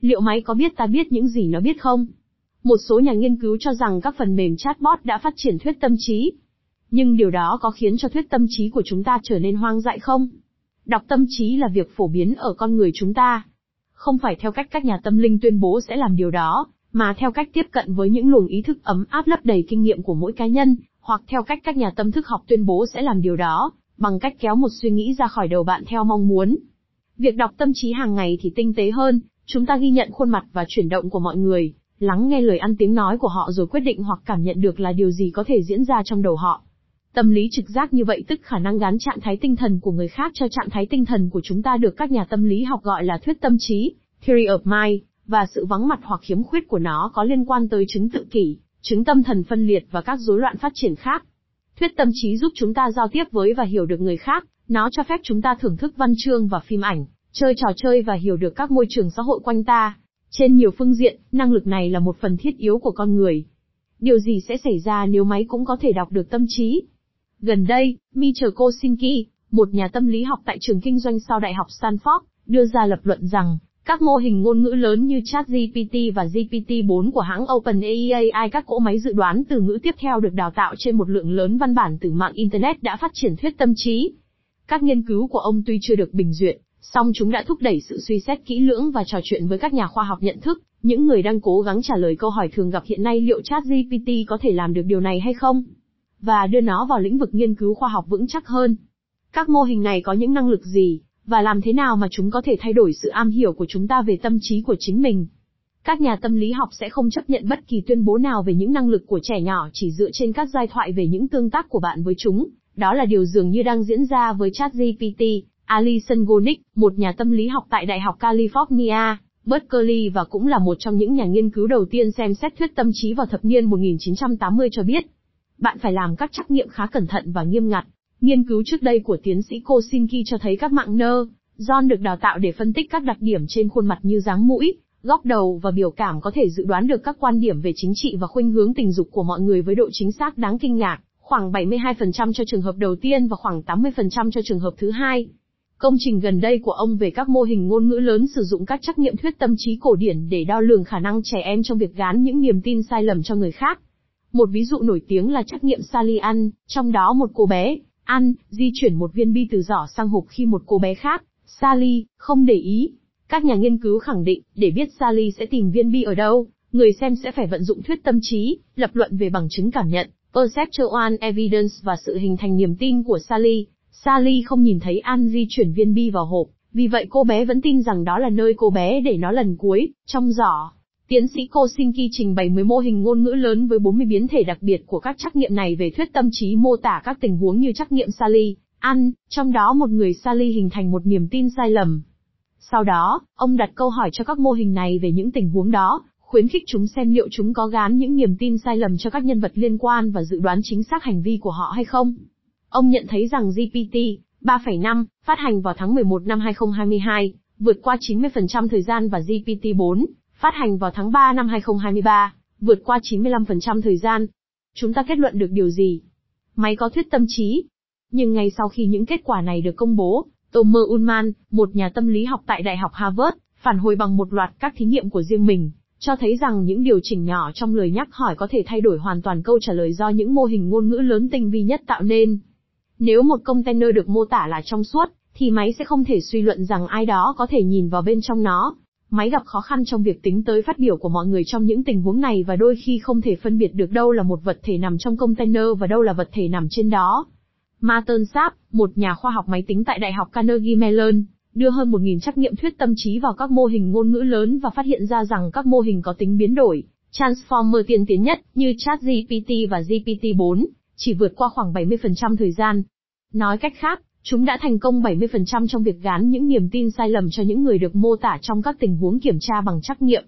Liệu máy có biết ta biết những gì nó biết không? Một số nhà nghiên cứu cho rằng các phần mềm chatbot đã phát triển thuyết tâm trí. Nhưng điều đó có khiến cho thuyết tâm trí của chúng ta trở nên hoang dại không? Đọc tâm trí là việc phổ biến ở con người chúng ta. Không phải theo cách các nhà tâm linh tuyên bố sẽ làm điều đó, mà theo cách tiếp cận với những luồng ý thức ấm áp lấp đầy kinh nghiệm của mỗi cá nhân, hoặc theo cách các nhà tâm thức học tuyên bố sẽ làm điều đó, bằng cách kéo một suy nghĩ ra khỏi đầu bạn theo mong muốn. Việc đọc tâm trí hàng ngày thì tinh tế hơn, chúng ta ghi nhận khuôn mặt và chuyển động của mọi người, lắng nghe lời ăn tiếng nói của họ rồi quyết định hoặc cảm nhận được là điều gì có thể diễn ra trong đầu họ. Tâm lý trực giác như vậy tức khả năng gắn trạng thái tinh thần của người khác cho trạng thái tinh thần của chúng ta được các nhà tâm lý học gọi là thuyết tâm trí, theory of mind, và sự vắng mặt hoặc khiếm khuyết của nó có liên quan tới chứng tự kỷ, chứng tâm thần phân liệt và các rối loạn phát triển khác. Thuyết tâm trí giúp chúng ta giao tiếp với và hiểu được người khác, nó cho phép chúng ta thưởng thức văn chương và phim ảnh, chơi trò chơi và hiểu được các môi trường xã hội quanh ta. Trên nhiều phương diện, năng lực này là một phần thiết yếu của con người. Điều gì sẽ xảy ra nếu máy cũng có thể đọc được tâm trí? Gần đây, Michio Kosinski, một nhà tâm lý học tại trường kinh doanh sau Đại học Stanford, đưa ra lập luận rằng, các mô hình ngôn ngữ lớn như ChatGPT và GPT-4 của hãng OpenAI các cỗ máy dự đoán từ ngữ tiếp theo được đào tạo trên một lượng lớn văn bản từ mạng Internet đã phát triển thuyết tâm trí. Các nghiên cứu của ông tuy chưa được bình duyệt, song chúng đã thúc đẩy sự suy xét kỹ lưỡng và trò chuyện với các nhà khoa học nhận thức, những người đang cố gắng trả lời câu hỏi thường gặp hiện nay liệu ChatGPT có thể làm được điều này hay không? Và đưa nó vào lĩnh vực nghiên cứu khoa học vững chắc hơn. Các mô hình này có những năng lực gì, và làm thế nào mà chúng có thể thay đổi sự am hiểu của chúng ta về tâm trí của chính mình. Các nhà tâm lý học sẽ không chấp nhận bất kỳ tuyên bố nào về những năng lực của trẻ nhỏ chỉ dựa trên các giai thoại về những tương tác của bạn với chúng. Đó là điều dường như đang diễn ra với ChatGPT. Alison Gonick, một nhà tâm lý học tại Đại học California, Berkeley và cũng là một trong những nhà nghiên cứu đầu tiên xem xét thuyết tâm trí vào thập niên 1980 cho biết. Bạn phải làm các trắc nghiệm khá cẩn thận và nghiêm ngặt, Nghiên cứu trước đây của tiến sĩ Kosinski cho thấy các mạng nơ, John được đào tạo để phân tích các đặc điểm trên khuôn mặt như dáng mũi, góc đầu và biểu cảm có thể dự đoán được các quan điểm về chính trị và khuynh hướng tình dục của mọi người với độ chính xác đáng kinh ngạc, khoảng 72% cho trường hợp đầu tiên và khoảng 80% cho trường hợp thứ hai. Công trình gần đây của ông về các mô hình ngôn ngữ lớn sử dụng các trắc nghiệm thuyết tâm trí cổ điển để đo lường khả năng trẻ em trong việc gán những niềm tin sai lầm cho người khác. Một ví dụ nổi tiếng là trắc nghiệm Sally ăn, trong đó một cô bé, ăn, di chuyển một viên bi từ giỏ sang hộp khi một cô bé khác, Sally, không để ý. Các nhà nghiên cứu khẳng định, để biết Sally sẽ tìm viên bi ở đâu, người xem sẽ phải vận dụng thuyết tâm trí, lập luận về bằng chứng cảm nhận, perceptual evidence và sự hình thành niềm tin của Sally. Sally không nhìn thấy An di chuyển viên bi vào hộp, vì vậy cô bé vẫn tin rằng đó là nơi cô bé để nó lần cuối, trong giỏ. Tiến sĩ Kosinski trình bày 10 mô hình ngôn ngữ lớn với 40 biến thể đặc biệt của các trắc nghiệm này về thuyết tâm trí mô tả các tình huống như trắc nghiệm Sally, ăn, trong đó một người Sally hình thành một niềm tin sai lầm. Sau đó, ông đặt câu hỏi cho các mô hình này về những tình huống đó, khuyến khích chúng xem liệu chúng có gán những niềm tin sai lầm cho các nhân vật liên quan và dự đoán chính xác hành vi của họ hay không. Ông nhận thấy rằng GPT 3.5, phát hành vào tháng 11 năm 2022, vượt qua 90% thời gian và GPT-4, phát hành vào tháng 3 năm 2023, vượt qua 95% thời gian. Chúng ta kết luận được điều gì? Máy có thuyết tâm trí. Nhưng ngay sau khi những kết quả này được công bố, Tomer Ullman, một nhà tâm lý học tại Đại học Harvard, phản hồi bằng một loạt các thí nghiệm của riêng mình, cho thấy rằng những điều chỉnh nhỏ trong lời nhắc hỏi có thể thay đổi hoàn toàn câu trả lời do những mô hình ngôn ngữ lớn tinh vi nhất tạo nên. Nếu một container được mô tả là trong suốt, thì máy sẽ không thể suy luận rằng ai đó có thể nhìn vào bên trong nó, Máy gặp khó khăn trong việc tính tới phát biểu của mọi người trong những tình huống này và đôi khi không thể phân biệt được đâu là một vật thể nằm trong container và đâu là vật thể nằm trên đó. Martin Sapp, một nhà khoa học máy tính tại Đại học Carnegie Mellon, đưa hơn 1.000 trắc nghiệm thuyết tâm trí vào các mô hình ngôn ngữ lớn và phát hiện ra rằng các mô hình có tính biến đổi, transformer tiên tiến nhất, như ChatGPT và GPT-4, chỉ vượt qua khoảng 70% thời gian. Nói cách khác, Chúng đã thành công 70% trong việc gán những niềm tin sai lầm cho những người được mô tả trong các tình huống kiểm tra bằng trắc nghiệm.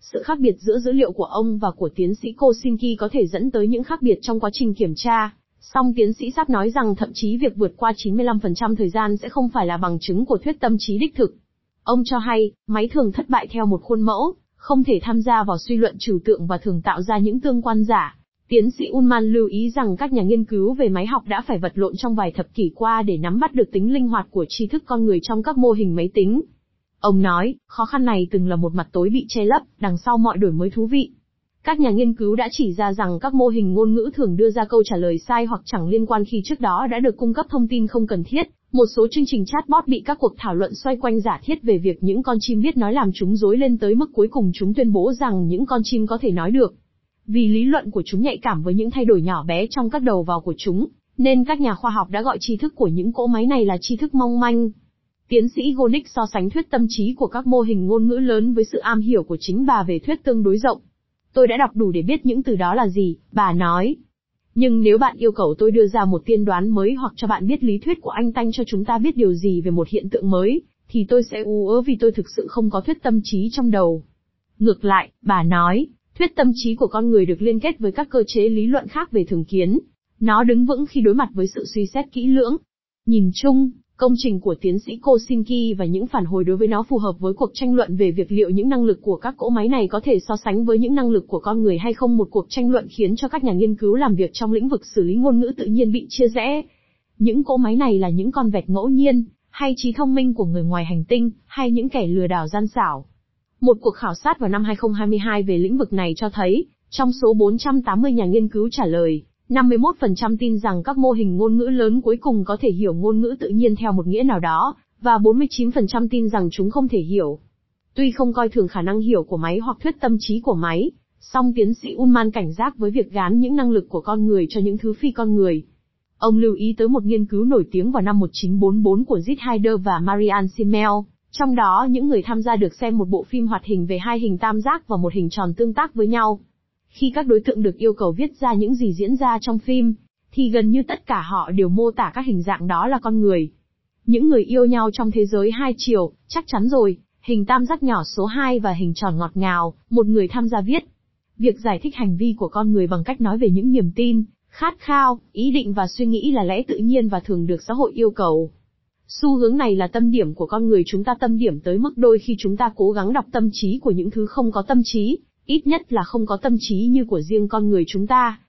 Sự khác biệt giữa dữ liệu của ông và của tiến sĩ Kosinski có thể dẫn tới những khác biệt trong quá trình kiểm tra. Song tiến sĩ sắp nói rằng thậm chí việc vượt qua 95% thời gian sẽ không phải là bằng chứng của thuyết tâm trí đích thực. Ông cho hay, máy thường thất bại theo một khuôn mẫu, không thể tham gia vào suy luận trừu tượng và thường tạo ra những tương quan giả. Tiến sĩ Ullman lưu ý rằng các nhà nghiên cứu về máy học đã phải vật lộn trong vài thập kỷ qua để nắm bắt được tính linh hoạt của tri thức con người trong các mô hình máy tính. Ông nói, khó khăn này từng là một mặt tối bị che lấp, đằng sau mọi đổi mới thú vị. Các nhà nghiên cứu đã chỉ ra rằng các mô hình ngôn ngữ thường đưa ra câu trả lời sai hoặc chẳng liên quan khi trước đó đã được cung cấp thông tin không cần thiết. Một số chương trình chatbot bị các cuộc thảo luận xoay quanh giả thiết về việc những con chim biết nói làm chúng dối lên tới mức cuối cùng chúng tuyên bố rằng những con chim có thể nói được. Vì lý luận của chúng nhạy cảm với những thay đổi nhỏ bé trong các đầu vào của chúng, nên các nhà khoa học đã gọi tri thức của những cỗ máy này là tri thức mong manh. Tiến sĩ Gonick so sánh thuyết tâm trí của các mô hình ngôn ngữ lớn với sự am hiểu của chính bà về thuyết tương đối rộng. Tôi đã đọc đủ để biết những từ đó là gì, bà nói. Nhưng nếu bạn yêu cầu tôi đưa ra một tiên đoán mới hoặc cho bạn biết lý thuyết của anh Tanh cho chúng ta biết điều gì về một hiện tượng mới, thì tôi sẽ u ớ vì tôi thực sự không có thuyết tâm trí trong đầu. Ngược lại, bà nói, thuyết tâm trí của con người được liên kết với các cơ chế lý luận khác về thường kiến. Nó đứng vững khi đối mặt với sự suy xét kỹ lưỡng. Nhìn chung, Công trình của tiến sĩ Kosinski và những phản hồi đối với nó phù hợp với cuộc tranh luận về việc liệu những năng lực của các cỗ máy này có thể so sánh với những năng lực của con người hay không một cuộc tranh luận khiến cho các nhà nghiên cứu làm việc trong lĩnh vực xử lý ngôn ngữ tự nhiên bị chia rẽ. Những cỗ máy này là những con vẹt ngẫu nhiên, hay trí thông minh của người ngoài hành tinh, hay những kẻ lừa đảo gian xảo. Một cuộc khảo sát vào năm 2022 về lĩnh vực này cho thấy, trong số 480 nhà nghiên cứu trả lời, 51% tin rằng các mô hình ngôn ngữ lớn cuối cùng có thể hiểu ngôn ngữ tự nhiên theo một nghĩa nào đó, và 49% tin rằng chúng không thể hiểu. Tuy không coi thường khả năng hiểu của máy hoặc thuyết tâm trí của máy, song tiến sĩ Ullman cảnh giác với việc gán những năng lực của con người cho những thứ phi con người. Ông lưu ý tới một nghiên cứu nổi tiếng vào năm 1944 của Zit Heider và Marianne Simmel, trong đó những người tham gia được xem một bộ phim hoạt hình về hai hình tam giác và một hình tròn tương tác với nhau. Khi các đối tượng được yêu cầu viết ra những gì diễn ra trong phim, thì gần như tất cả họ đều mô tả các hình dạng đó là con người. Những người yêu nhau trong thế giới hai chiều, chắc chắn rồi, hình tam giác nhỏ số 2 và hình tròn ngọt ngào, một người tham gia viết. Việc giải thích hành vi của con người bằng cách nói về những niềm tin, khát khao, ý định và suy nghĩ là lẽ tự nhiên và thường được xã hội yêu cầu. Xu hướng này là tâm điểm của con người chúng ta tâm điểm tới mức đôi khi chúng ta cố gắng đọc tâm trí của những thứ không có tâm trí, ít nhất là không có tâm trí như của riêng con người chúng ta,